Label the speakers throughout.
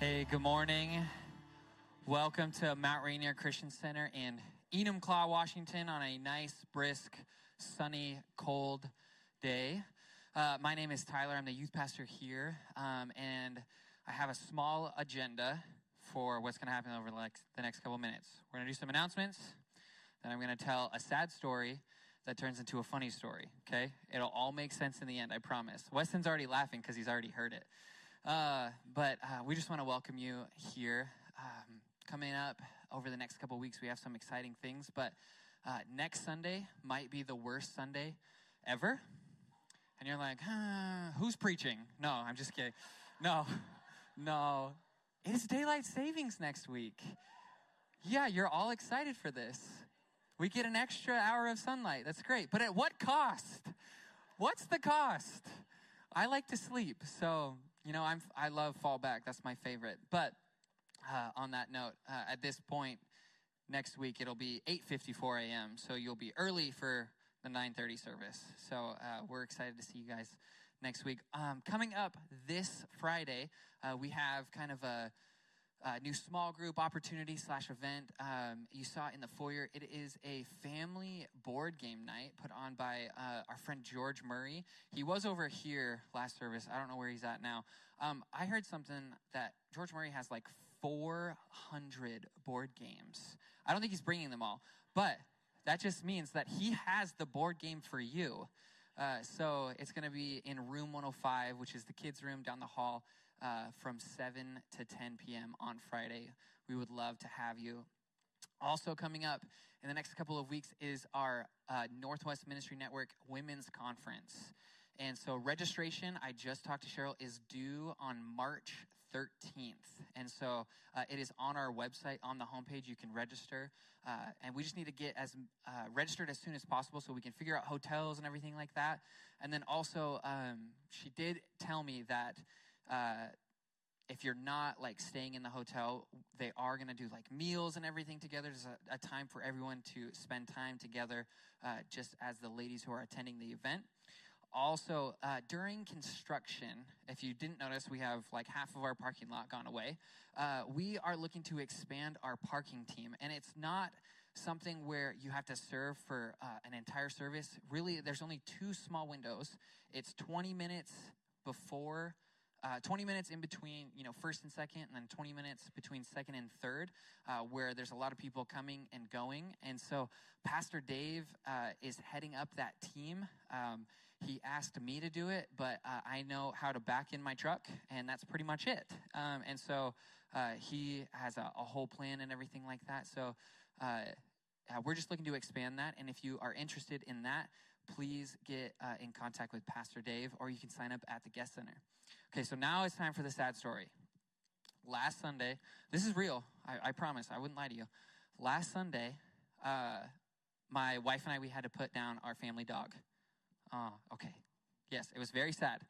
Speaker 1: Hey, good morning. Welcome to Mount Rainier Christian Center in Enumclaw, Washington, on a nice, brisk, sunny, cold day. Uh, my name is Tyler. I'm the youth pastor here, um, and I have a small agenda for what's going to happen over the next, the next couple minutes. We're going to do some announcements, then I'm going to tell a sad story that turns into a funny story, okay? It'll all make sense in the end, I promise. Weston's already laughing because he's already heard it. Uh, but uh, we just want to welcome you here. Um, coming up over the next couple weeks, we have some exciting things. But uh, next Sunday might be the worst Sunday ever. And you're like, huh, who's preaching? No, I'm just kidding. No, no. It's daylight savings next week. Yeah, you're all excited for this. We get an extra hour of sunlight. That's great. But at what cost? What's the cost? I like to sleep, so you know, I'm, I love fallback. That's my favorite. But uh, on that note, uh, at this point next week, it'll be 8:54 a.m. So you'll be early for the 9:30 service. So uh, we're excited to see you guys next week. Um, coming up this Friday, uh, we have kind of a uh, new small group opportunity slash event. Um, you saw in the foyer. It is a family board game night put on by uh, our friend George Murray. He was over here last service. I don't know where he's at now. Um, I heard something that George Murray has like 400 board games. I don't think he's bringing them all, but that just means that he has the board game for you. Uh, so it's going to be in room 105, which is the kids' room down the hall uh, from 7 to 10 p.m. on Friday. We would love to have you. Also, coming up in the next couple of weeks is our uh, Northwest Ministry Network Women's Conference. And so, registration, I just talked to Cheryl, is due on March 13th. And so, uh, it is on our website, on the homepage. You can register. Uh, and we just need to get as uh, registered as soon as possible so we can figure out hotels and everything like that. And then also, um, she did tell me that uh, if you're not like staying in the hotel, they are going to do like meals and everything together. There's a, a time for everyone to spend time together, uh, just as the ladies who are attending the event. Also, uh, during construction, if you didn't notice, we have like half of our parking lot gone away. Uh, we are looking to expand our parking team, and it's not something where you have to serve for uh, an entire service. Really, there's only two small windows. It's 20 minutes before uh, 20 minutes in between, you know, first and second, and then 20 minutes between second and third, uh, where there's a lot of people coming and going. And so Pastor Dave uh, is heading up that team. Um, he asked me to do it, but uh, I know how to back in my truck, and that's pretty much it. Um, and so uh, he has a, a, whole plan and everything like that. So uh, we're just looking to expand that. And if you are interested in that, please get in contact with Pastor Dave, or you can sign up at the guest center. Okay, so now it's time for the sad story. Last Sunday, this is real, I, I promise, I wouldn't lie to you. Last Sunday, uh, my wife and I, we had to put down our family dog. Oh, okay. Yes, it was very sad.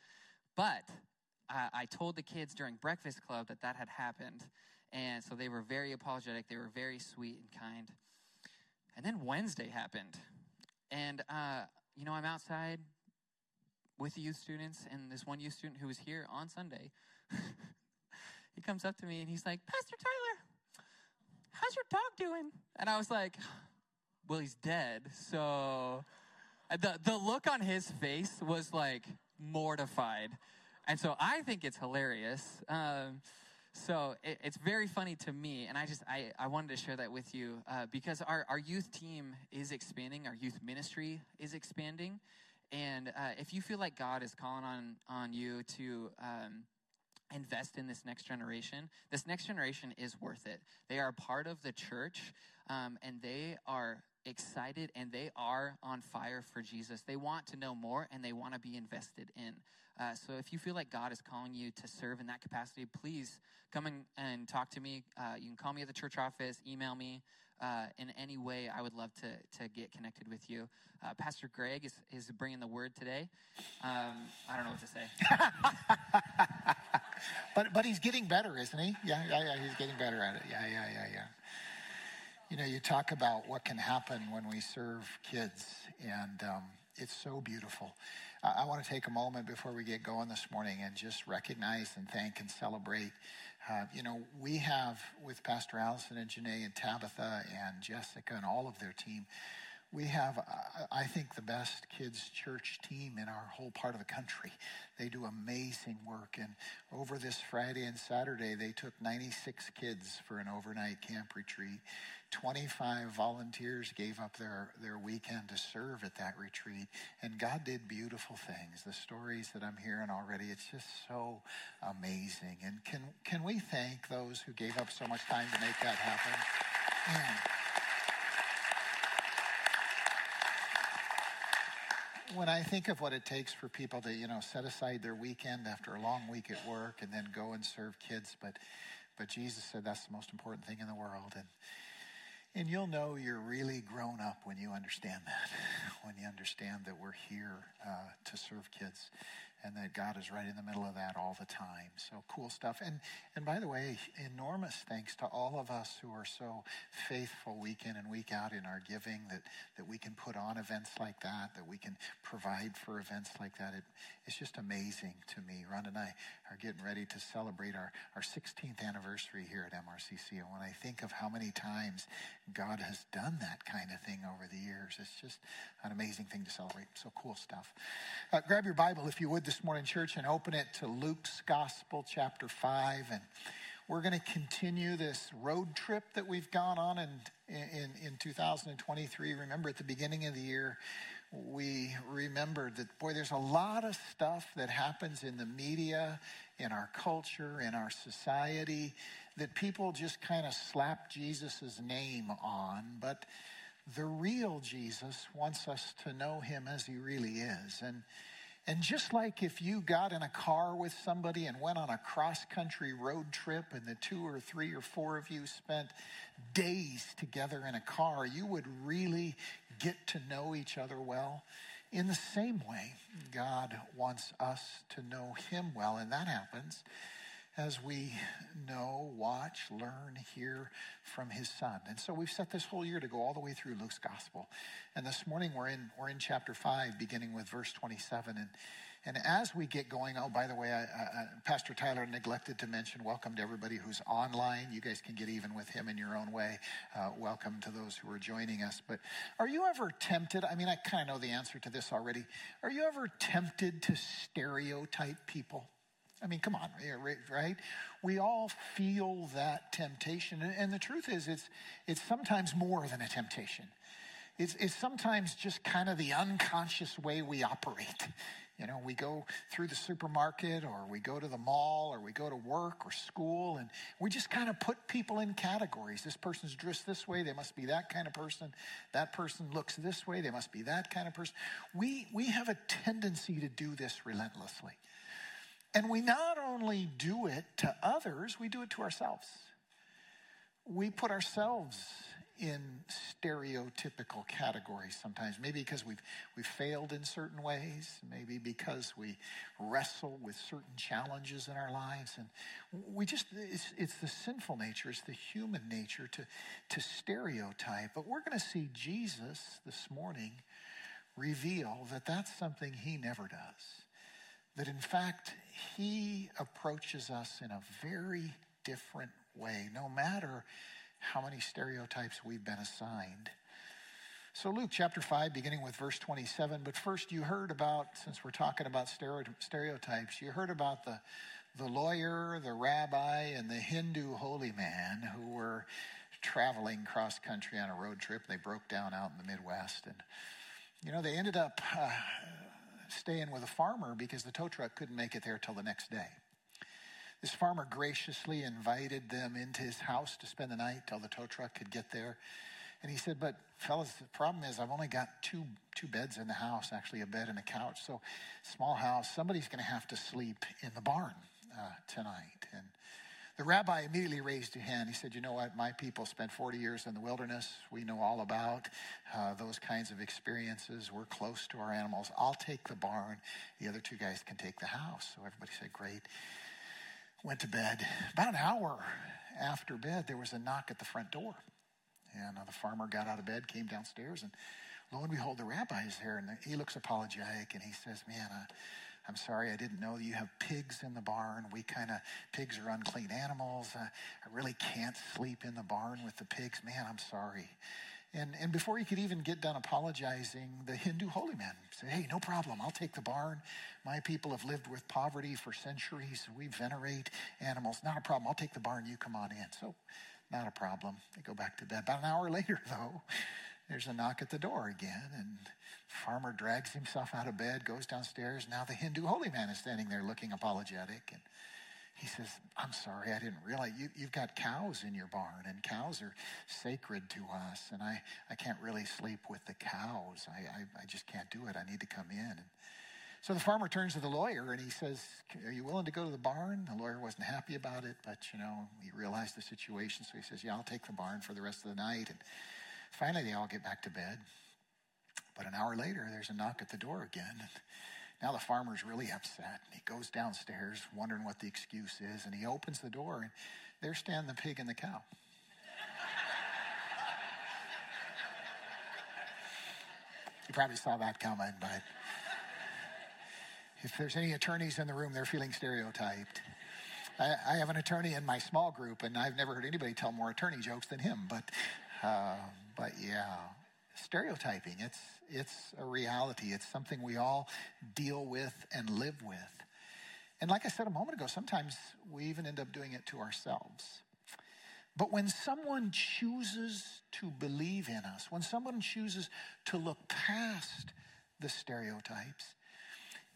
Speaker 1: But uh, I told the kids during Breakfast Club that that had happened. And so they were very apologetic. They were very sweet and kind. And then Wednesday happened. And, uh, you know, I'm outside with the youth students, and this one youth student who was here on Sunday, he comes up to me and he's like, Pastor Tyler, how's your dog doing? And I was like, well, he's dead. So the, the look on his face was like mortified. And so I think it's hilarious. Um, so it, it's very funny to me, and I just I, I wanted to share that with you uh, because our, our youth team is expanding, our youth ministry is expanding, and uh, if you feel like God is calling on, on you to um, invest in this next generation, this next generation is worth it. They are part of the church, um, and they are excited and they are on fire for Jesus. They want to know more and they want to be invested in. Uh, so if you feel like God is calling you to serve in that capacity, please come and, and talk to me. Uh, you can call me at the church office, email me uh, in any way, I would love to, to get connected with you. Uh, Pastor Greg is, is bringing the word today. Um, I don't know what to say.
Speaker 2: but, but he's getting better, isn't he? Yeah, yeah, yeah, he's getting better at it. Yeah, yeah, yeah, yeah. You know, you talk about what can happen when we serve kids, and um, it's so beautiful. I, I want to take a moment before we get going this morning and just recognize and thank and celebrate You know, we have with Pastor Allison and Janae and Tabitha and Jessica and all of their team, we have, I think, the best kids' church team in our whole part of the country. They do amazing work. And over this Friday and Saturday, they took 96 kids for an overnight camp retreat. 25 volunteers gave up their, their weekend to serve at that retreat. And God did beautiful things. The stories that I'm hearing already, it's just so amazing. And can, can we thank those who gave up so much time to make that happen? When I think of what it takes for people to, you know, set aside their weekend after a long week at work and then go and serve kids, but but Jesus said that's the most important thing in the world. And and you'll know you're really grown up when you understand that, when you understand that we're here uh, to serve kids and that God is right in the middle of that all the time. So cool stuff. And and by the way, enormous thanks to all of us who are so faithful week in and week out in our giving that that we can put on events like that, that we can provide for events like that. It, it's just amazing to me. Ron and I are getting ready to celebrate our, our 16th anniversary here at MRCC. And when I think of how many times God has done that kind of thing over the years, it's just an amazing thing to celebrate. So cool stuff. Uh, grab your Bible, if you would, this morning, church, and open it to Luke's Gospel, chapter 5. And we're going to continue this road trip that we've gone on in, in, in 2023. Remember, at the beginning of the year, we remembered that, boy, there's a lot of stuff that happens in the media, in our culture, in our society, that people just kind of slap Jesus' name on. But the real Jesus wants us to know him as he really is. And and just like if you got in a car with somebody and went on a cross country road trip, and the two or three or four of you spent days together in a car, you would really get to know each other well. In the same way, God wants us to know Him well, and that happens as we know, watch, learn, hear from his son. And so we've set this whole year to go all the way through Luke's gospel. And this morning we're in we're in chapter 5 beginning with verse 27 and and as we get going, oh, by the way, I, I, Pastor Tyler neglected to mention welcome to everybody who's online. You guys can get even with him in your own way. Uh, welcome to those who are joining us. But are you ever tempted? I mean, I kind of know the answer to this already. Are you ever tempted to stereotype people? I mean, come on, right? We all feel that temptation. And the truth is, it's, it's sometimes more than a temptation. It's, it's sometimes just kind of the unconscious way we operate. You know, we go through the supermarket or we go to the mall or we go to work or school and we just kind of put people in categories. This person's dressed this way, they must be that kind of person. That person looks this way, they must be that kind of person. We, we have a tendency to do this relentlessly. And we not only do it to others, we do it to ourselves. We put ourselves in stereotypical categories sometimes. Maybe because we've, we've failed in certain ways, maybe because we wrestle with certain challenges in our lives. And we just, it's, it's the sinful nature, it's the human nature to, to stereotype. But we're going to see Jesus this morning reveal that that's something he never does that in fact, he approaches us in a very different way, no matter how many stereotypes we've been assigned. So, Luke chapter 5, beginning with verse 27. But first, you heard about, since we're talking about stereotypes, you heard about the, the lawyer, the rabbi, and the Hindu holy man who were traveling cross country on a road trip. They broke down out in the Midwest. And, you know, they ended up uh, staying with a farmer because the tow truck couldn't make it there till the next day. This farmer graciously invited them into his house to spend the night till the tow truck could get there. And he said, But fellas, the problem is I've only got two two beds in the house, actually a bed and a couch. So small house, somebody's gonna have to sleep in the barn uh, tonight. And the rabbi immediately raised a hand. He said, You know what? My people spent 40 years in the wilderness. We know all about uh, those kinds of experiences. We're close to our animals. I'll take the barn. The other two guys can take the house. So everybody said, Great. Went to bed. About an hour after bed, there was a knock at the front door. And uh, the farmer got out of bed, came downstairs, and lo and behold, the rabbi is there. And he looks apologetic and he says, Man, uh, I'm sorry, I didn't know you have pigs in the barn. We kind of, pigs are unclean animals. Uh, I really can't sleep in the barn with the pigs. Man, I'm sorry. And, and before he could even get done apologizing, the Hindu holy man said, Hey, no problem. I'll take the barn. My people have lived with poverty for centuries. We venerate animals. Not a problem. I'll take the barn. You come on in. So, not a problem. They go back to bed. About an hour later, though, there's a knock at the door again. And farmer drags himself out of bed, goes downstairs. Now the Hindu holy man is standing there looking apologetic. And he says, I'm sorry, I didn't realize you, you've got cows in your barn, and cows are sacred to us, and I, I can't really sleep with the cows. I, I, I just can't do it. I need to come in. And so the farmer turns to the lawyer and he says, Are you willing to go to the barn? The lawyer wasn't happy about it, but you know, he realized the situation, so he says, Yeah, I'll take the barn for the rest of the night. And finally, they all get back to bed. But an hour later, there's a knock at the door again. Now the farmer's really upset. And he goes downstairs, wondering what the excuse is, and he opens the door, and there stand the pig and the cow. you probably saw that coming, but if there's any attorneys in the room, they're feeling stereotyped. I, I have an attorney in my small group, and I've never heard anybody tell more attorney jokes than him. But, uh, but yeah, stereotyping. It's it's a reality. It's something we all deal with and live with. And like I said a moment ago, sometimes we even end up doing it to ourselves. But when someone chooses to believe in us, when someone chooses to look past the stereotypes,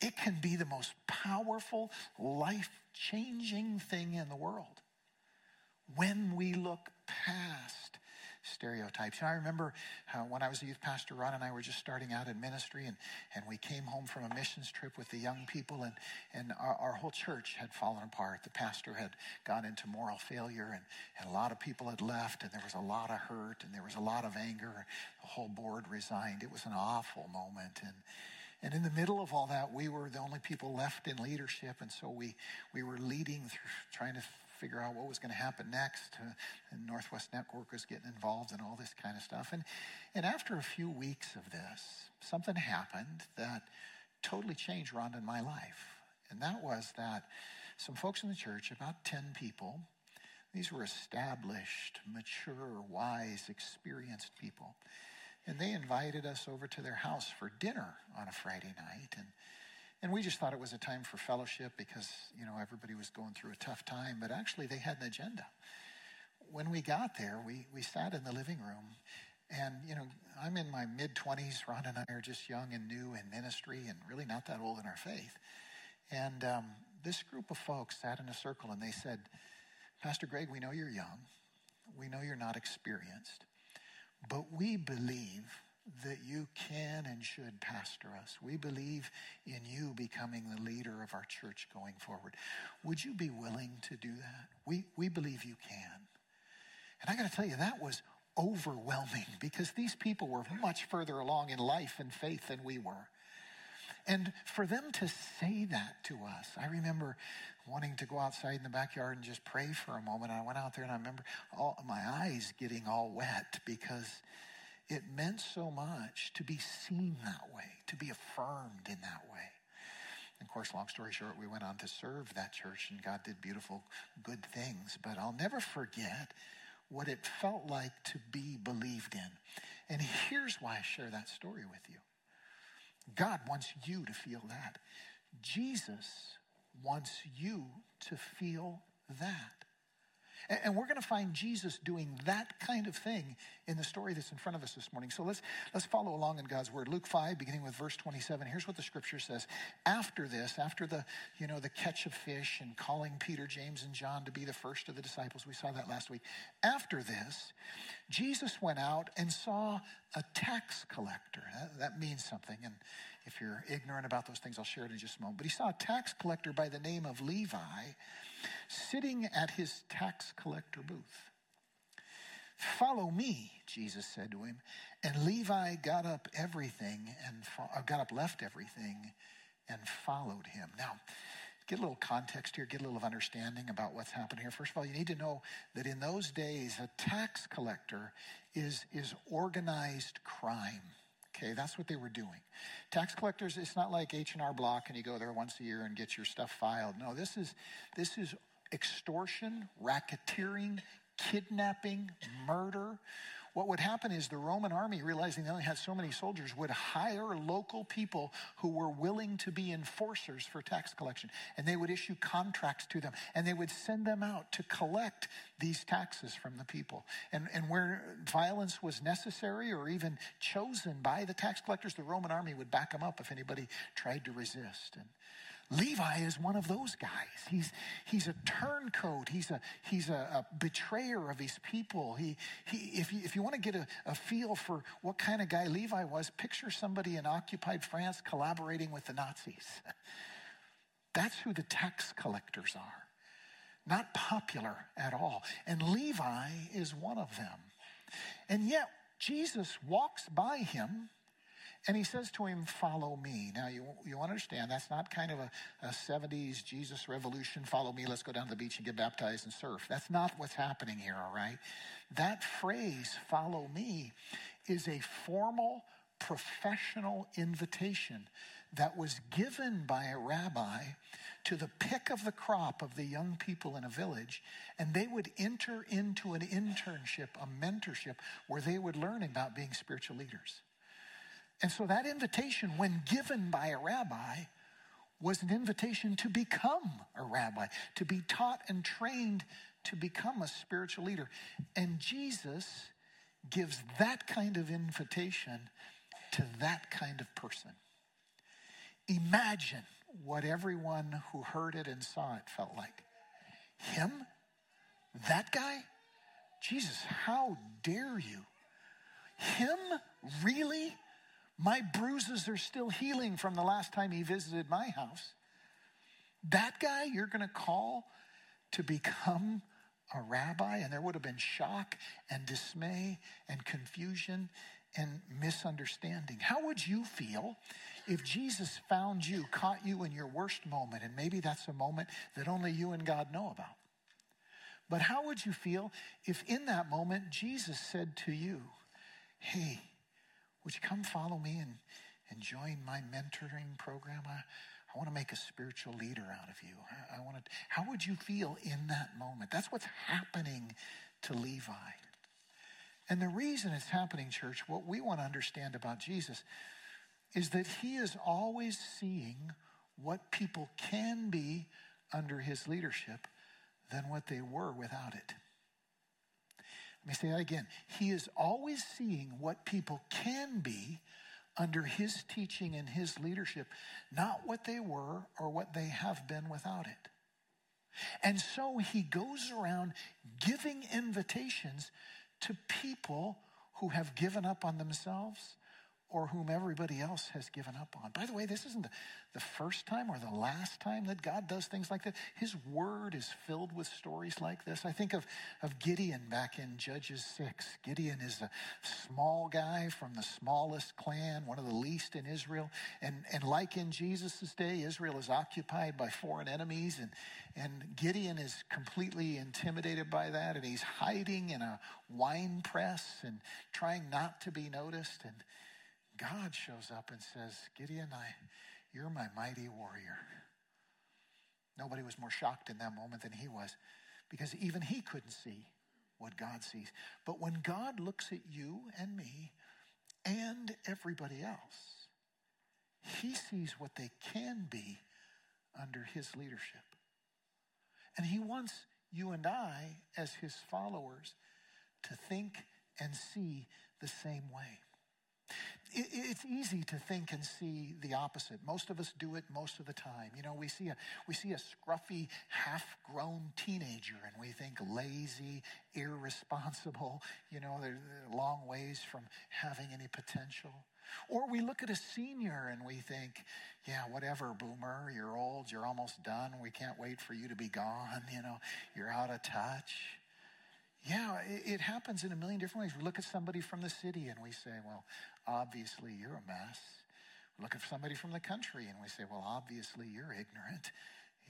Speaker 2: it can be the most powerful, life changing thing in the world. When we look past stereotypes. You know, I remember uh, when I was a youth pastor, Ron and I were just starting out in ministry, and, and we came home from a missions trip with the young people, and, and our, our whole church had fallen apart. The pastor had gone into moral failure, and, and a lot of people had left, and there was a lot of hurt, and there was a lot of anger. The whole board resigned. It was an awful moment, and and in the middle of all that, we were the only people left in leadership, and so we we were leading through, trying to figure out what was going to happen next. Uh, and Northwest Network was getting involved in all this kind of stuff. And, and after a few weeks of this, something happened that totally changed Rhonda and my life. And that was that some folks in the church, about 10 people, these were established, mature, wise, experienced people. And they invited us over to their house for dinner on a Friday night. And and we just thought it was a time for fellowship because, you know, everybody was going through a tough time, but actually they had an agenda. When we got there, we, we sat in the living room, and, you know, I'm in my mid 20s. Ron and I are just young and new in ministry and really not that old in our faith. And um, this group of folks sat in a circle and they said, Pastor Greg, we know you're young, we know you're not experienced, but we believe that you can and should pastor us. We believe in you becoming the leader of our church going forward. Would you be willing to do that? We, we believe you can. And I got to tell you, that was overwhelming because these people were much further along in life and faith than we were. And for them to say that to us, I remember wanting to go outside in the backyard and just pray for a moment. I went out there and I remember all, my eyes getting all wet because it meant so much to be seen that way, to be affirmed in that way. And of course, long story short, we went on to serve that church and God did beautiful, good things. But I'll never forget what it felt like to be believed in. And here's why I share that story with you God wants you to feel that. Jesus wants you to feel that. And we're going to find Jesus doing that kind of thing in the story that's in front of us this morning. So let's, let's follow along in God's word. Luke 5, beginning with verse 27. Here's what the scripture says. After this, after the, you know, the catch of fish and calling Peter, James, and John to be the first of the disciples, we saw that last week. After this, Jesus went out and saw a tax collector. That, that means something. And if you're ignorant about those things, I'll share it in just a moment. But he saw a tax collector by the name of Levi sitting at his tax collector booth. Follow me, Jesus said to him. And Levi got up everything and fo- uh, got up, left everything, and followed him. Now, get a little context here, get a little of understanding about what's happened here. First of all, you need to know that in those days, a tax collector is, is organized crime. Okay, that's what they were doing. Tax collectors, it's not like H&R Block and you go there once a year and get your stuff filed. No, this is this is extortion, racketeering, kidnapping, murder. What would happen is the Roman army, realizing they only had so many soldiers, would hire local people who were willing to be enforcers for tax collection. And they would issue contracts to them. And they would send them out to collect these taxes from the people. And, and where violence was necessary or even chosen by the tax collectors, the Roman army would back them up if anybody tried to resist. And Levi is one of those guys. He's, he's a turncoat. He's, a, he's a, a betrayer of his people. He, he, if, you, if you want to get a, a feel for what kind of guy Levi was, picture somebody in occupied France collaborating with the Nazis. That's who the tax collectors are. Not popular at all. And Levi is one of them. And yet, Jesus walks by him and he says to him, Follow me. Now, you, you understand, that's not kind of a, a 70s Jesus revolution, follow me, let's go down to the beach and get baptized and surf. That's not what's happening here, all right? That phrase, follow me, is a formal, professional invitation that was given by a rabbi to the pick of the crop of the young people in a village, and they would enter into an internship, a mentorship, where they would learn about being spiritual leaders. And so that invitation, when given by a rabbi, was an invitation to become a rabbi, to be taught and trained to become a spiritual leader. And Jesus gives that kind of invitation to that kind of person. Imagine what everyone who heard it and saw it felt like. Him? That guy? Jesus, how dare you? Him? Really? My bruises are still healing from the last time he visited my house. That guy you're going to call to become a rabbi? And there would have been shock and dismay and confusion and misunderstanding. How would you feel if Jesus found you, caught you in your worst moment? And maybe that's a moment that only you and God know about. But how would you feel if in that moment Jesus said to you, Hey, would you come follow me and, and join my mentoring program? I, I want to make a spiritual leader out of you. I, I want to, how would you feel in that moment? That's what's happening to Levi. And the reason it's happening, church, what we want to understand about Jesus is that he is always seeing what people can be under his leadership than what they were without it. Let me say that again. He is always seeing what people can be under his teaching and his leadership, not what they were or what they have been without it. And so he goes around giving invitations to people who have given up on themselves or whom everybody else has given up on. By the way, this isn't the, first time or the last time that God does things like that. His word is filled with stories like this. I think of, of Gideon back in Judges 6. Gideon is a small guy from the smallest clan, one of the least in Israel. And, and like in Jesus' day, Israel is occupied by foreign enemies. And, and Gideon is completely intimidated by that. And he's hiding in a wine press and trying not to be noticed. And God shows up and says, Gideon, I, you're my mighty warrior. Nobody was more shocked in that moment than he was because even he couldn't see what God sees. But when God looks at you and me and everybody else, he sees what they can be under his leadership. And he wants you and I, as his followers, to think and see the same way it's easy to think and see the opposite. Most of us do it most of the time. You know, we see a we see a scruffy, half-grown teenager, and we think lazy, irresponsible. You know, they're, they're long ways from having any potential. Or we look at a senior and we think, yeah, whatever, boomer, you're old, you're almost done. We can't wait for you to be gone. You know, you're out of touch. Yeah, it, it happens in a million different ways. We look at somebody from the city and we say, well, obviously you're a mess. We look at somebody from the country and we say, well, obviously you're ignorant.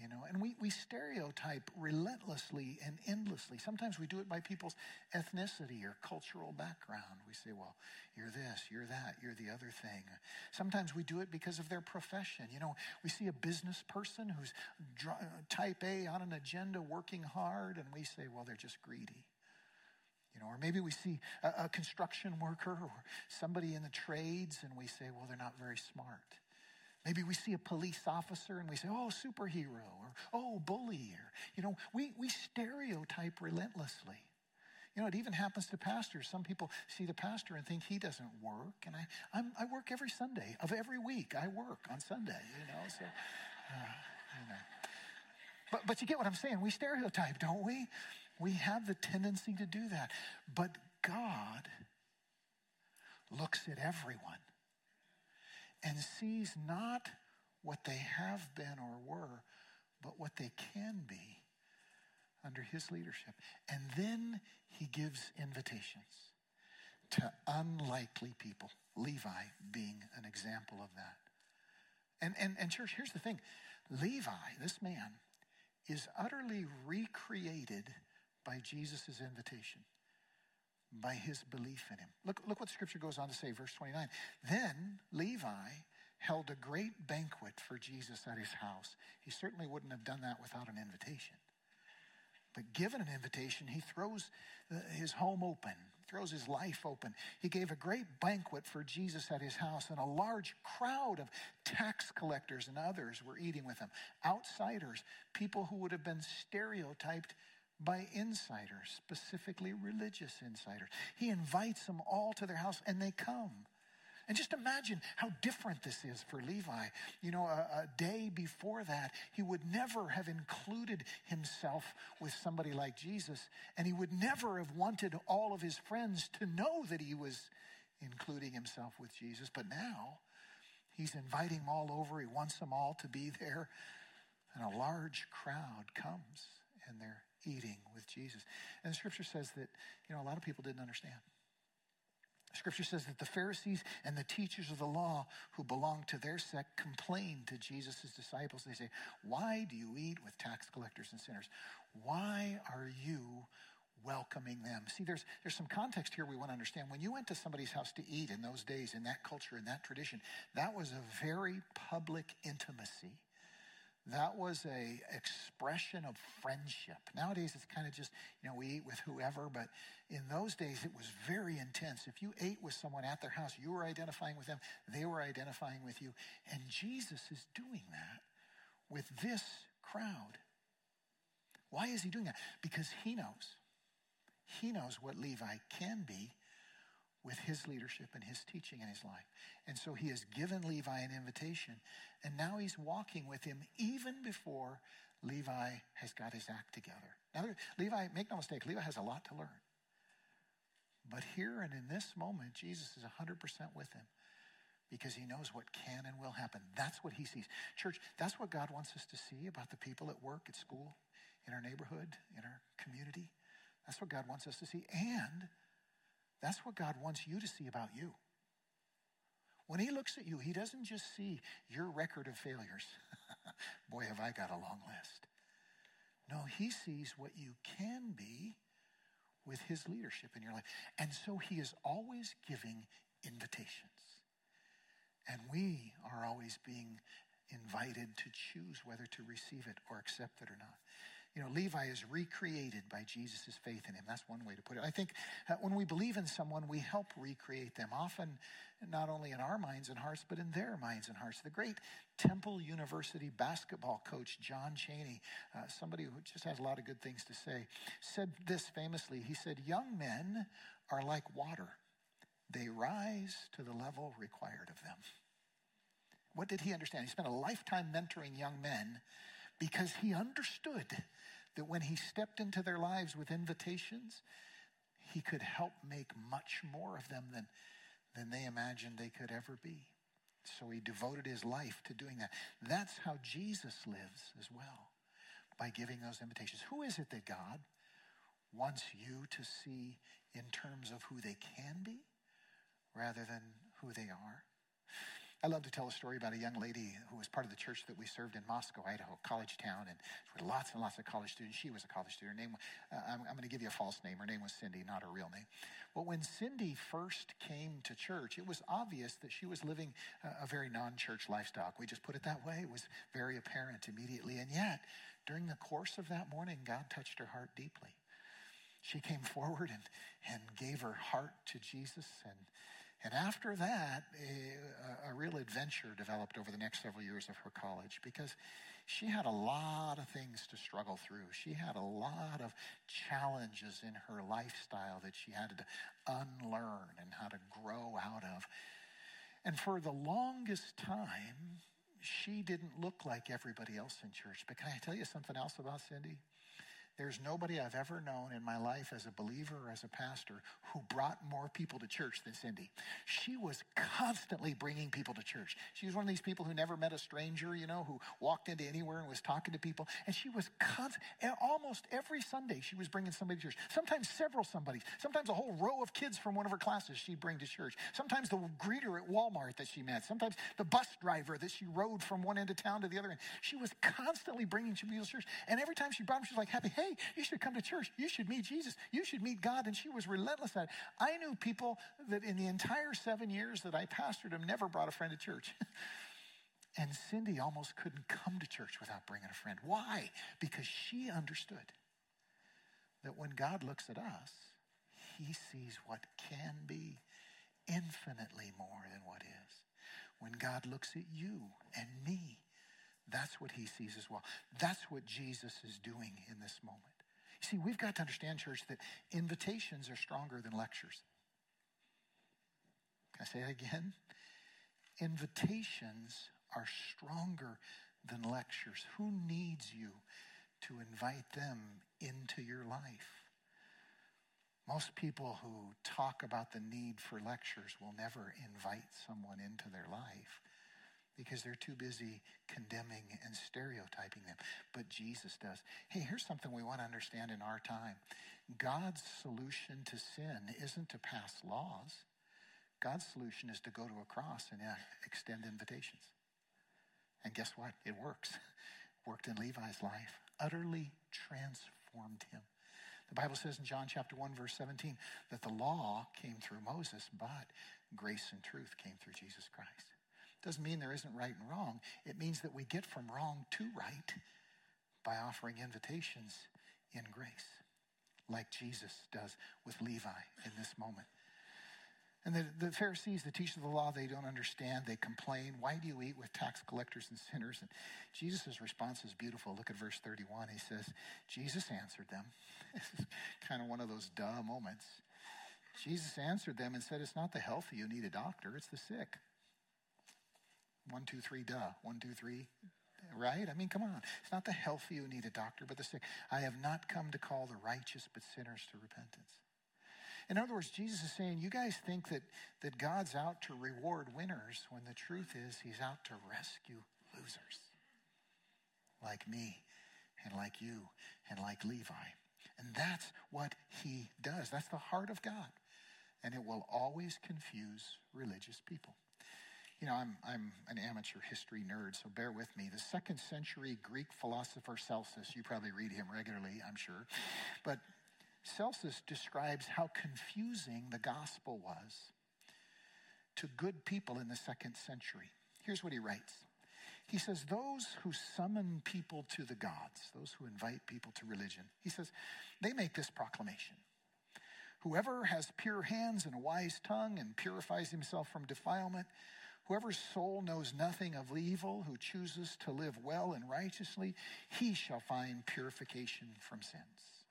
Speaker 2: You know, and we, we stereotype relentlessly and endlessly. Sometimes we do it by people's ethnicity or cultural background. We say, well, you're this, you're that, you're the other thing. Sometimes we do it because of their profession. You know, we see a business person who's uh, type A on an agenda working hard, and we say, well, they're just greedy. You know, or maybe we see a, a construction worker or somebody in the trades, and we say, well, they're not very smart. Maybe we see a police officer and we say, oh, superhero, or oh, bully, or, you know, we, we stereotype relentlessly. You know, it even happens to pastors. Some people see the pastor and think he doesn't work. And I, I'm, i work every Sunday of every week. I work on Sunday, you know, so, uh, you know. But, but you get what I'm saying. We stereotype, don't we? We have the tendency to do that. But God looks at everyone and sees not what they have been or were, but what they can be under his leadership. And then he gives invitations to unlikely people, Levi being an example of that. And, and, and church, here's the thing Levi, this man, is utterly recreated by Jesus' invitation by his belief in him. Look, look what scripture goes on to say, verse 29. Then Levi held a great banquet for Jesus at his house. He certainly wouldn't have done that without an invitation. But given an invitation, he throws uh, his home open, throws his life open. He gave a great banquet for Jesus at his house, and a large crowd of tax collectors and others were eating with him. Outsiders, people who would have been stereotyped by insiders, specifically religious insiders. He invites them all to their house and they come. And just imagine how different this is for Levi. You know, a, a, day before that, he would never have included himself with somebody like Jesus, and he would never have wanted all of his friends to know that he was including himself with Jesus. But now, he's inviting them all over. He wants them all to be there, and a large crowd comes, and they're eating with Jesus. And the scripture says that, you know, a lot of people didn't understand. Scripture says that the Pharisees and the teachers of the law who belonged to their sect complained to Jesus' disciples. They say, Why do you eat with tax collectors and sinners? Why are you welcoming them? See, there's, there's some context here we want to understand. When you went to somebody's house to eat in those days, in that culture, in that tradition, that was a very public intimacy. That was a expression of friendship. Nowadays, it's kind of just, you know, we eat with whoever, but in those days, it was very intense. If you ate with someone at their house, you were identifying with them, they were identifying with you. And Jesus is doing that with this crowd. Why is he doing that? Because he knows. He knows what Levi can be with his leadership and his teaching in his life. And so he has given Levi an invitation, and now he's walking with him even before Levi has got his act together. Now, Levi, make no mistake, Levi has a lot to learn. But here and in this moment, Jesus is 100% with him because he knows what can and will happen. That's what he sees. Church, that's what God wants us to see about the people at work, at school, in our neighborhood, in our community. That's what God wants us to see. And that's what God wants you to see about you. When he looks at you, he doesn't just see your record of failures. Boy, have I got a long list. No, he sees what you can be with his leadership in your life. And so he is always giving invitations. And we are always being invited to choose whether to receive it or accept it or not. You know, Levi is recreated by Jesus' faith in him. That's one way to put it. I think uh, when we believe in someone, we help recreate them, often not only in our minds and hearts, but in their minds and hearts. The great Temple University basketball coach, John Chaney, uh, somebody who just has a lot of good things to say, said this famously. He said, Young men are like water, they rise to the level required of them. What did he understand? He spent a lifetime mentoring young men because he understood that when he stepped into their lives with invitations, he could help make much more of them than, than they imagined they could ever be. So he devoted his life to doing that. That's how Jesus lives as well, by giving those invitations. Who is it that God wants you to see in terms of who they can be rather than who they are? I love to tell a story about a young lady who was part of the church that we served in Moscow, Idaho, college town, and were lots and lots of college students. She was a college student. Her name, uh, I'm, I'm going to give you a false name. Her name was Cindy, not her real name. But when Cindy first came to church, it was obvious that she was living a, a very non-church lifestyle. We just put it that way. It was very apparent immediately. And yet, during the course of that morning, God touched her heart deeply. She came forward and, and gave her heart to Jesus and and after that, eh, a, a, real adventure developed over the next several years of her college because she had a lot of things to struggle through. She had a lot of challenges in her lifestyle that she had to unlearn and how to grow out of. And for the longest time, she didn't look like everybody else in church. But can I tell you something else about Cindy? There's nobody I've ever known in my life as a believer or as a pastor who brought more people to church than Cindy. She was constantly bringing people to church. She was one of these people who never met a stranger, you know, who walked into anywhere and was talking to people. And she was constant, almost every Sunday, she was bringing somebody to church. Sometimes several somebodies. Sometimes a whole row of kids from one of her classes she'd bring to church. Sometimes the greeter at Walmart that she met. Sometimes the bus driver that she rode from one end of town to the other end. She was constantly bringing people to church. And every time she brought them, she was like, happy, hey, you should come to church. You should meet Jesus. You should meet God. And she was relentless at it. I knew people that in the entire seven years that I pastored them never brought a friend to church. and Cindy almost couldn't come to church without bringing a friend. Why? Because she understood that when God looks at us, he sees what can be infinitely more than what is. When God looks at you and me, that's what he sees as well. That's what Jesus is doing in this moment. You see, we've got to understand, church, that invitations are stronger than lectures. Can I say it again? Invitations are stronger than lectures. Who needs you to invite them into your life? Most people who talk about the need for lectures will never invite someone into their life because they're too busy condemning and stereotyping them. But Jesus does. Hey, here's something we want to understand in our time God's solution to sin isn't to pass laws, God's solution is to go to a cross and uh, extend invitations. And guess what? It works. Worked in Levi's life, utterly transformed him. The Bible says in John chapter 1, verse 17, that the law came through Moses, but grace and truth came through Jesus Christ. Doesn't mean there isn't right and wrong. It means that we get from wrong to right by offering invitations in grace, like Jesus does with Levi in this moment. And the, the Pharisees, the teachers of the law, they don't understand. They complain. Why do you eat with tax collectors and sinners? And Jesus' response is beautiful. Look at verse 31. He says, Jesus answered them. This is kind of one of those duh moments. Jesus answered them and said, It's not the healthy who need a doctor, it's the sick. One, two, three, duh. One, two, three, right? I mean, come on. It's not the healthy who need a doctor, but the sick. I have not come to call the righteous, but sinners to repentance. In other words, Jesus is saying, you guys think that, that God's out to reward winners when the truth is he's out to rescue losers like me and like you and like Levi. And that's what he does. That's the heart of God. And it will always confuse religious people. You know, I'm, I'm an amateur history nerd, so bear with me. The second century Greek philosopher Celsus, you probably read him regularly, I'm sure, but Celsus describes how confusing the gospel was to good people in the second century. Here's what he writes He says, Those who summon people to the gods, those who invite people to religion, he says, they make this proclamation. Whoever has pure hands and a wise tongue and purifies himself from defilement, Whoever's soul knows nothing of evil, who chooses to live well and righteously, he shall find purification from sins.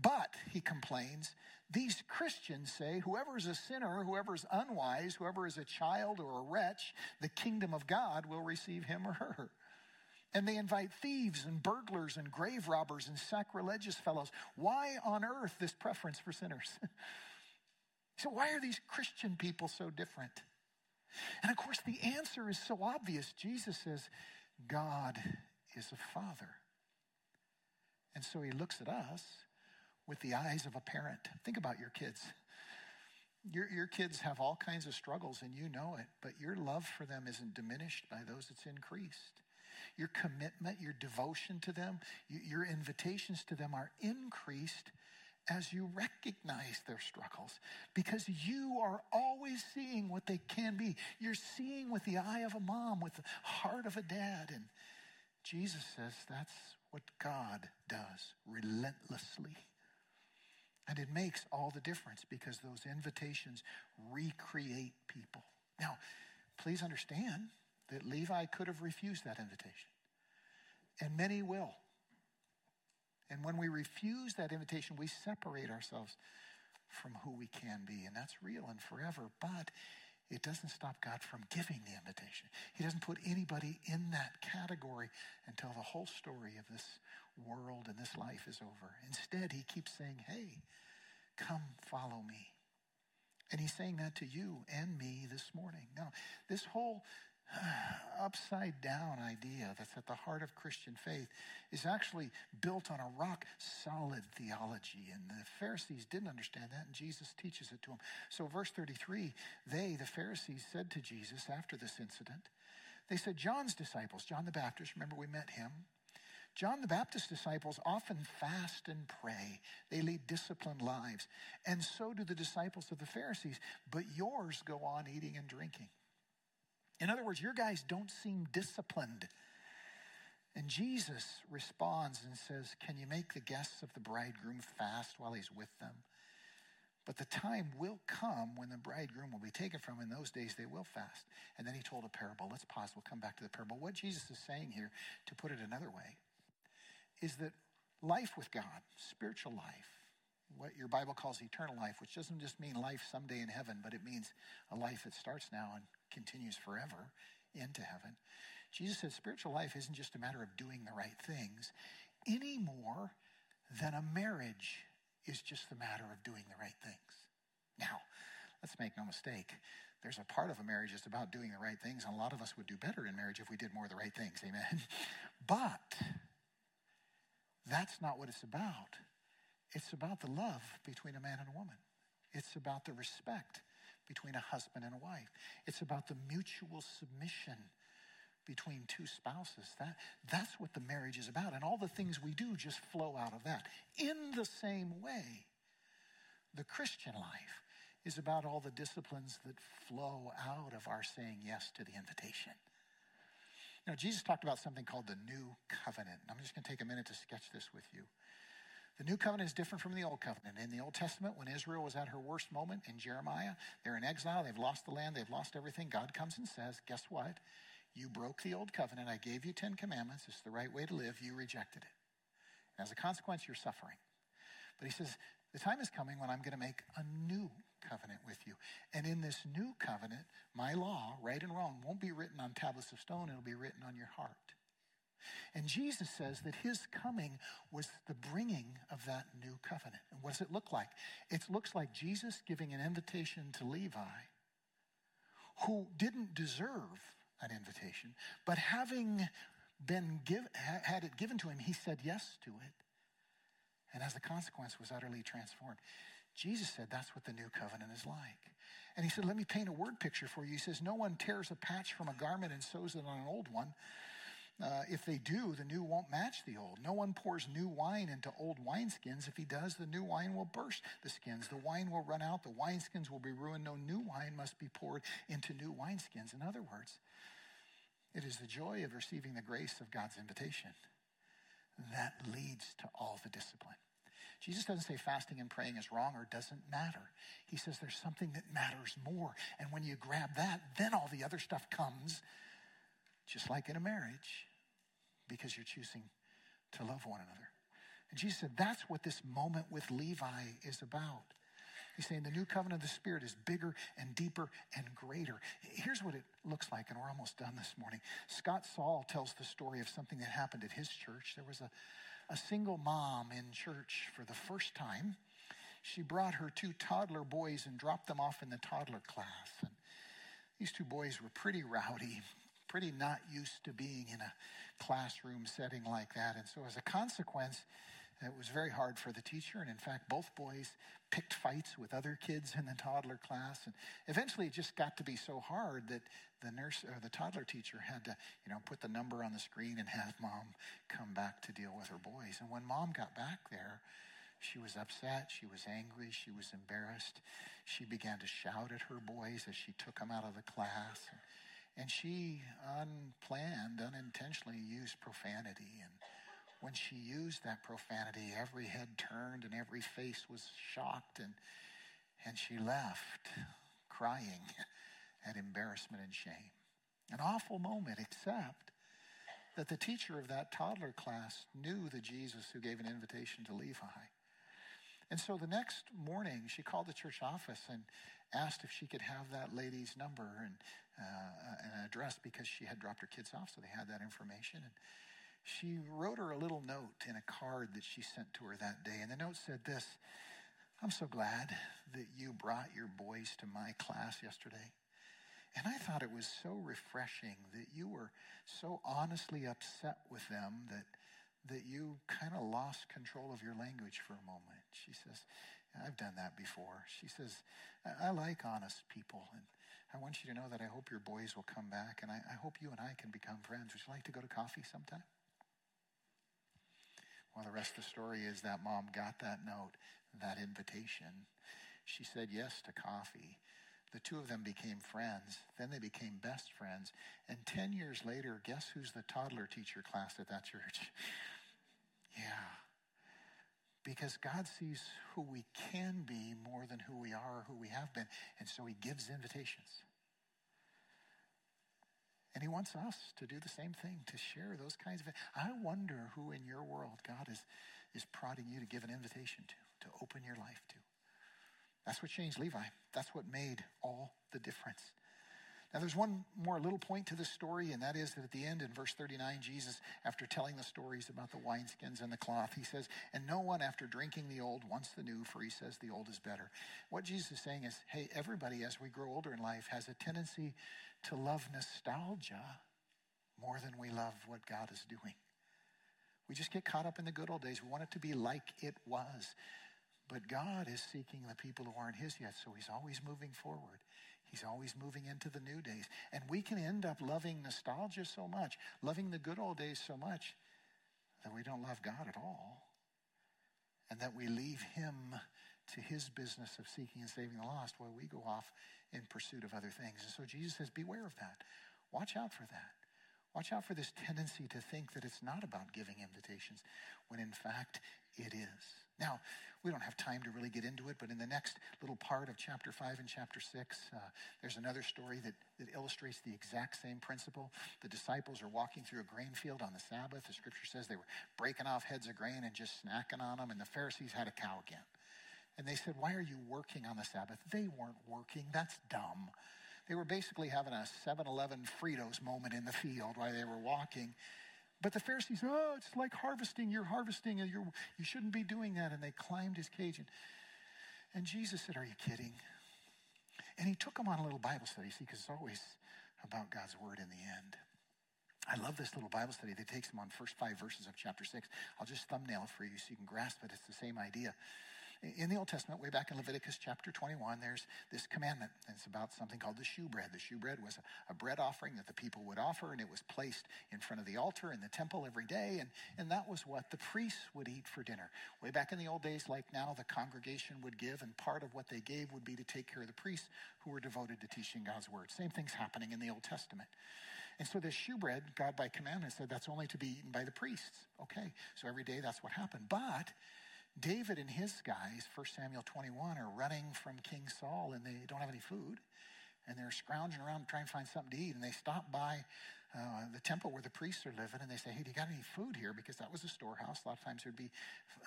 Speaker 2: But, he complains, these Christians say whoever is a sinner, whoever is unwise, whoever is a child or a wretch, the kingdom of God will receive him or her. And they invite thieves and burglars and grave robbers and sacrilegious fellows. Why on earth this preference for sinners? so, why are these Christian people so different? And of course, the answer is so obvious. Jesus says, God is a father. And so he looks at us with the eyes of a parent. Think about your kids. Your, your kids have all kinds of struggles and you know it, but your love for them isn't diminished by those, it's increased. Your commitment, your devotion to them, your invitations to them are increased as you recognize their struggles because you are always seeing what they can be. You're seeing with the eye of a mom, with the heart of a dad. And Jesus says that's what God does relentlessly. And it makes all the difference because those invitations recreate people. Now, please understand that Levi could have refused that invitation, and many will. And when we refuse that invitation, we separate ourselves from who we can be, and that's real and forever. But it doesn't stop God from giving the invitation. He doesn't put anybody in that category until the whole story of this world and this life is over. Instead, he keeps saying, Hey, come follow me. And he's saying that to you and me this morning. Now, this whole upside down idea that's at the heart of Christian faith is actually built on a rock solid theology. And the Pharisees didn't understand that, and Jesus teaches it to them. So, verse 33 they, the Pharisees, said to Jesus after this incident, they said, John's disciples, John the Baptist, remember we met him? John the Baptist's disciples often fast and pray. They lead disciplined lives. And so do the disciples of the Pharisees. But yours go on eating and drinking. In other words, your guys don't seem disciplined. And Jesus responds and says, Can you make the guests of the bridegroom fast while he's with them? But the time will come when the bridegroom will be taken from. In those days, they will fast. And then he told a parable. Let's pause. We'll come back to the parable. What Jesus is saying here, to put it another way, is that life with God, spiritual life, what your Bible calls eternal life, which doesn't just mean life someday in heaven, but it means a life that starts now and continues forever into heaven. Jesus said spiritual life isn't just a matter of doing the right things any more than a marriage is just the matter of doing the right things. Now, let's make no mistake. There's a part of a marriage that's about doing the right things, and a lot of us would do better in marriage if we did more of the right things. Amen. But that's not what it's about. It's about the love between a man and a woman. It's about the respect between a husband and a wife. It's about the mutual submission between two spouses. That, that's what the marriage is about. And all the things we do just flow out of that. In the same way, the Christian life is about all the disciplines that flow out of our saying yes to the invitation. Now, Jesus talked about something called the new covenant. I'm just going to take a minute to sketch this with you. The new covenant is different from the old covenant. In the Old Testament, when Israel was at her worst moment in Jeremiah, they're in exile, they've lost the land, they've lost everything. God comes and says, Guess what? You broke the old covenant. I gave you 10 commandments. It's the right way to live. You rejected it. And as a consequence, you're suffering. But he says, The time is coming when I'm going to make a new covenant with you. And in this new covenant, my law, right and wrong, won't be written on tablets of stone, it'll be written on your heart. And Jesus says that his coming was the bringing of that new covenant. And what does it look like? It looks like Jesus giving an invitation to Levi, who didn't deserve an invitation, but having been give, had it given to him, he said yes to it. And as a consequence, was utterly transformed. Jesus said that's what the new covenant is like. And he said, Let me paint a word picture for you. He says, No one tears a patch from a garment and sews it on an old one. Uh, if they do, the new won't match the old. No one pours new wine into old wineskins. If he does, the new wine will burst the skins. The wine will run out. The wineskins will be ruined. No new wine must be poured into new wineskins. In other words, it is the joy of receiving the grace of God's invitation that leads to all the discipline. Jesus doesn't say fasting and praying is wrong or doesn't matter. He says there's something that matters more. And when you grab that, then all the other stuff comes, just like in a marriage because you're choosing to love one another. And Jesus said, that's what this moment with Levi is about. He's saying the new covenant of the Spirit is bigger and deeper and greater. Here's what it looks like, and we're almost done this morning. Scott Sauls tells the story of something that happened at his church. There was a, a single mom in church for the first time. She brought her two toddler boys and dropped them off in the toddler class. And these two boys were pretty rowdy, pretty not used to being in a classroom setting like that. And so, as a consequence, It was very hard for the teacher, and in fact, both boys picked fights with other kids in the toddler class. And eventually, it just got to be so hard that the nurse or the toddler teacher had to, you know, put the number on the screen and have mom come back to deal with her boys. And when mom got back there, she was upset. She was angry. She was embarrassed. She began to shout at her boys as she took them out of the class. And she, unplanned, unintentionally used profanity. And when she used that profanity, every head turned and every face was shocked, and, and she left crying at embarrassment and shame. An awful moment, except that the teacher of that toddler class knew the Jesus who gave an invitation to Levi. And so the next morning, she called the church office and asked if she could have that lady's number and uh, an address because she had dropped her kids off, so they had that information. And she wrote her a little note in a card that she sent to her that day. And the note said this I'm so glad that you brought your boys to my class yesterday. And I thought it was so refreshing that you were so honestly upset with them that, that you kind of lost control of your language for a moment. She says, I've done that before. She says, I, I like honest people. And I want you to know that I hope your boys will come back. And I, I hope you and I can become friends. Would you like to go to coffee sometime? Well, the rest of the story is that mom got that note, that invitation. She said yes to coffee. The two of them became friends. Then they became best friends. And 10 years later, guess who's the toddler teacher class at that church? yeah. Because God sees who we can be more than who we are or who we have been. And so he gives invitations. And he wants us to do the same thing, to share those kinds of. I wonder who in your world God is, is prodding you to give an invitation to, to open your life to. That's what changed Levi. That's what made all the difference. Now, there's one more little point to this story, and that is that at the end in verse 39, Jesus, after telling the stories about the wineskins and the cloth, he says, And no one after drinking the old wants the new, for he says the old is better. What Jesus is saying is, hey, everybody, as we grow older in life, has a tendency to love nostalgia more than we love what God is doing. We just get caught up in the good old days. We want it to be like it was. But God is seeking the people who aren't His yet, so He's always moving forward. He's always moving into the new days. And we can end up loving nostalgia so much, loving the good old days so much, that we don't love God at all. And that we leave Him to His business of seeking and saving the lost while we go off in pursuit of other things. And so Jesus says, Beware of that. Watch out for that. Watch out for this tendency to think that it's not about giving invitations, when in fact it is. Now, we don't have time to really get into it, but in the next little part of chapter 5 and chapter 6, uh, there's another story that, that illustrates the exact same principle. The disciples are walking through a grain field on the Sabbath. The scripture says they were breaking off heads of grain and just snacking on them, and the Pharisees had a cow again. And they said, Why are you working on the Sabbath? They weren't working. That's dumb. They were basically having a 7 Eleven Fritos moment in the field while they were walking. But the Pharisees, oh, it's like harvesting. You're harvesting. And you're, you shouldn't be doing that. And they climbed his cage. And, and Jesus said, Are you kidding? And he took them on a little Bible study, see, because it's always about God's word in the end. I love this little Bible study that takes them on first five verses of chapter six. I'll just thumbnail it for you so you can grasp it. It's the same idea. In the Old Testament, way back in Leviticus chapter 21, there's this commandment. And it's about something called the shewbread. The shewbread was a, a bread offering that the people would offer, and it was placed in front of the altar in the temple every day. And, and that was what the priests would eat for dinner. Way back in the old days, like now, the congregation would give, and part of what they gave would be to take care of the priests who were devoted to teaching God's word. Same thing's happening in the Old Testament. And so this shewbread, God by commandment said that's only to be eaten by the priests. Okay, so every day that's what happened. But David and his guys, 1 Samuel 21, are running from King Saul and they don't have any food. And they're scrounging around trying to find something to eat. And they stop by uh, the temple where the priests are living and they say, Hey, do you got any food here? Because that was a storehouse. A lot of times there'd be,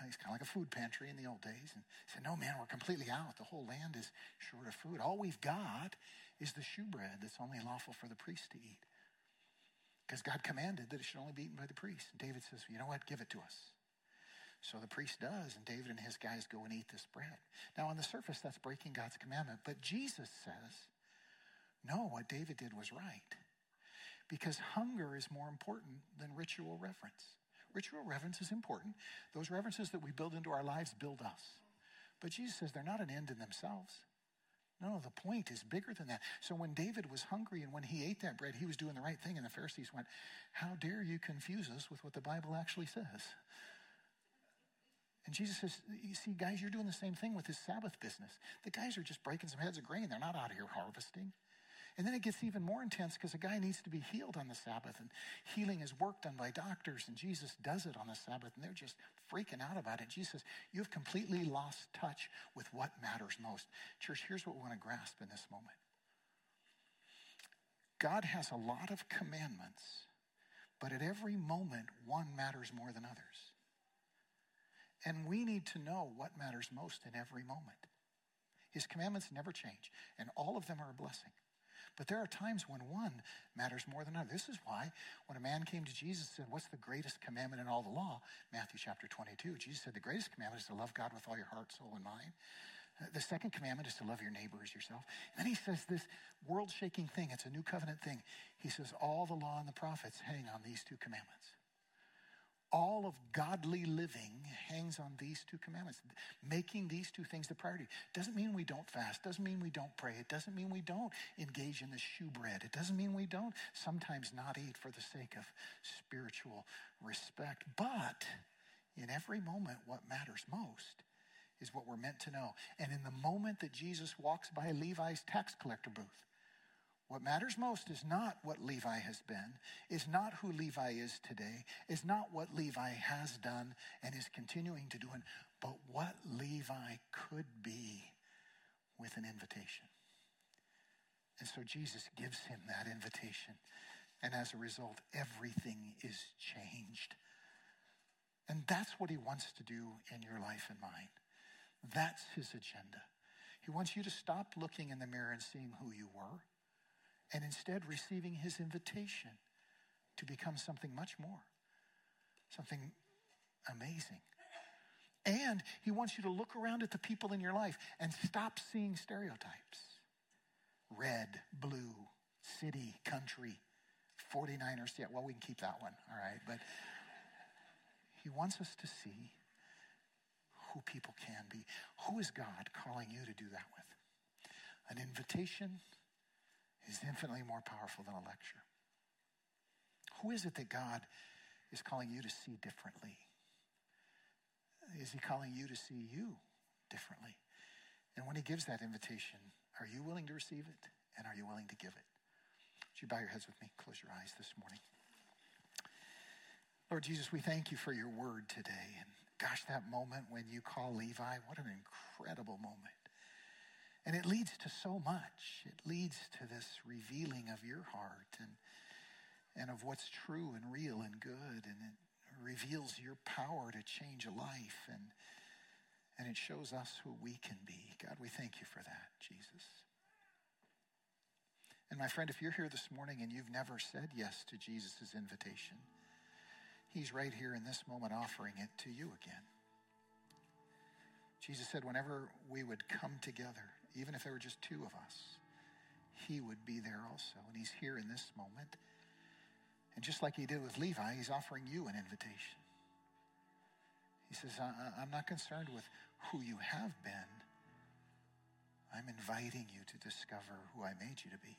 Speaker 2: it's kind of like a food pantry in the old days. And they said, No, man, we're completely out. The whole land is short of food. All we've got is the shewbread that's only lawful for the priests to eat. Because God commanded that it should only be eaten by the priests. And David says, You know what? Give it to us. So the priest does, and David and his guys go and eat this bread. Now, on the surface, that's breaking God's commandment. But Jesus says, no, what David did was right. Because hunger is more important than ritual reverence. Ritual reverence is important. Those reverences that we build into our lives build us. But Jesus says they're not an end in themselves. No, the point is bigger than that. So when David was hungry and when he ate that bread, he was doing the right thing. And the Pharisees went, How dare you confuse us with what the Bible actually says? And Jesus says, You see, guys, you're doing the same thing with this Sabbath business. The guys are just breaking some heads of grain. They're not out here harvesting. And then it gets even more intense because a guy needs to be healed on the Sabbath, and healing is work done by doctors, and Jesus does it on the Sabbath, and they're just freaking out about it. Jesus says, You have completely lost touch with what matters most. Church, here's what we want to grasp in this moment God has a lot of commandments, but at every moment, one matters more than others. And we need to know what matters most in every moment. His commandments never change, and all of them are a blessing. But there are times when one matters more than another. This is why when a man came to Jesus and said, What's the greatest commandment in all the law? Matthew chapter 22. Jesus said, The greatest commandment is to love God with all your heart, soul, and mind. Uh, the second commandment is to love your neighbor as yourself. And then he says this world shaking thing, it's a new covenant thing. He says, All the law and the prophets hang on these two commandments all of godly living hangs on these two commandments, making these two things the priority. Doesn't mean we don't fast, doesn't mean we don't pray, it doesn't mean we don't engage in the shewbread, it doesn't mean we don't sometimes not eat for the sake of spiritual respect. But in every moment, what matters most is what we're meant to know. And in the moment that Jesus walks by Levi's tax collector booth, what matters most is not what Levi has been, is not who Levi is today, is not what Levi has done and is continuing to do, but what Levi could be with an invitation. And so Jesus gives him that invitation. And as a result, everything is changed. And that's what he wants to do in your life and mine. That's his agenda. He wants you to stop looking in the mirror and seeing who you were and instead receiving his invitation to become something much more, something amazing. And he wants you to look around at the people in your life and stop seeing stereotypes red, blue, city, country, 49ers. Yeah, well, we can keep that one, all right? But he wants us to see who people can be. Who is God calling you to do that with? An invitation is infinitely more powerful than a lecture. Who is it that God is calling you to see differently? Is he calling you to see you differently? And when he gives that invitation, are you willing to receive it? And are you willing to give it? Would you bow your heads with me? Close your eyes this morning. Lord Jesus, we thank you for your word today. And gosh, that moment when you call Levi, what an incredible moment. And it leads to so much. It leads to this revealing of your heart and, and of what's true and real and good. And it reveals your power to change a life. And, and it shows us who we can be. God, we thank you for that, Jesus. And my friend, if you're here this morning and you've never said yes to Jesus' invitation, he's right here in this moment offering it to you again. Jesus said, whenever we would come together, even if there were just two of us, he would be there also. And he's here in this moment. And just like he did with Levi, he's offering you an invitation. He says, I'm not concerned with who you have been. I'm inviting you to discover who I made you to be.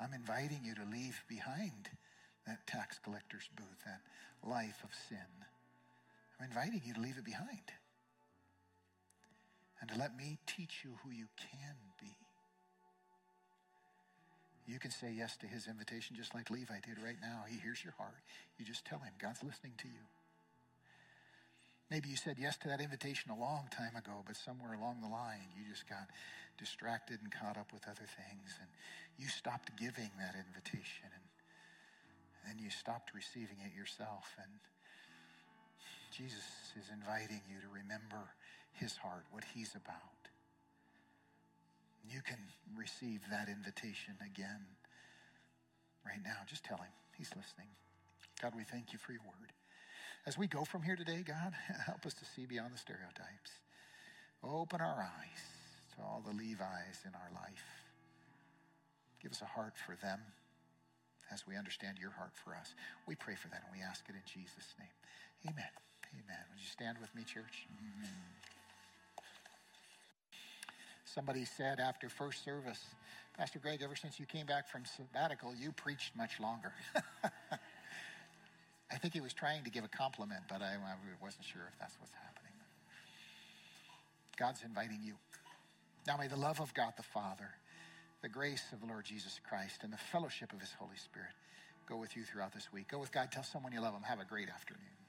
Speaker 2: I'm inviting you to leave behind that tax collector's booth, that life of sin. I'm inviting you to leave it behind and to let me teach you who you can be. You can say yes to his invitation just like Levi did right now. He hears your heart. You just tell him, God's listening to you. Maybe you said yes to that invitation a long time ago, but somewhere along the line you just got distracted and caught up with other things, and you stopped giving that invitation, and then you stopped receiving it yourself. And Jesus is inviting you to remember his heart, what he's about. You can receive that invitation again right now. Just tell him he's listening. God, we thank you for your word. As we go from here today, God, help us to see beyond the stereotypes. Open our eyes to all the Levi's in our life. Give us a heart for them. as we understand your heart for us. We pray for that and we ask it in Jesus' name. Amen. Amen. Would you stand with me, church? Mm-hmm. Somebody said after first service, Pastor Greg, ever since you came back from sabbatical, you preached much longer. I think he was trying to give a compliment, but I, I wasn't sure if that's what's happening. God's inviting you. Now may the love of God the Father, the grace of the Lord Jesus Christ, and the fellowship of his Holy Spirit go with you throughout this week. Go with God. Tell someone you love them. Have a great afternoon.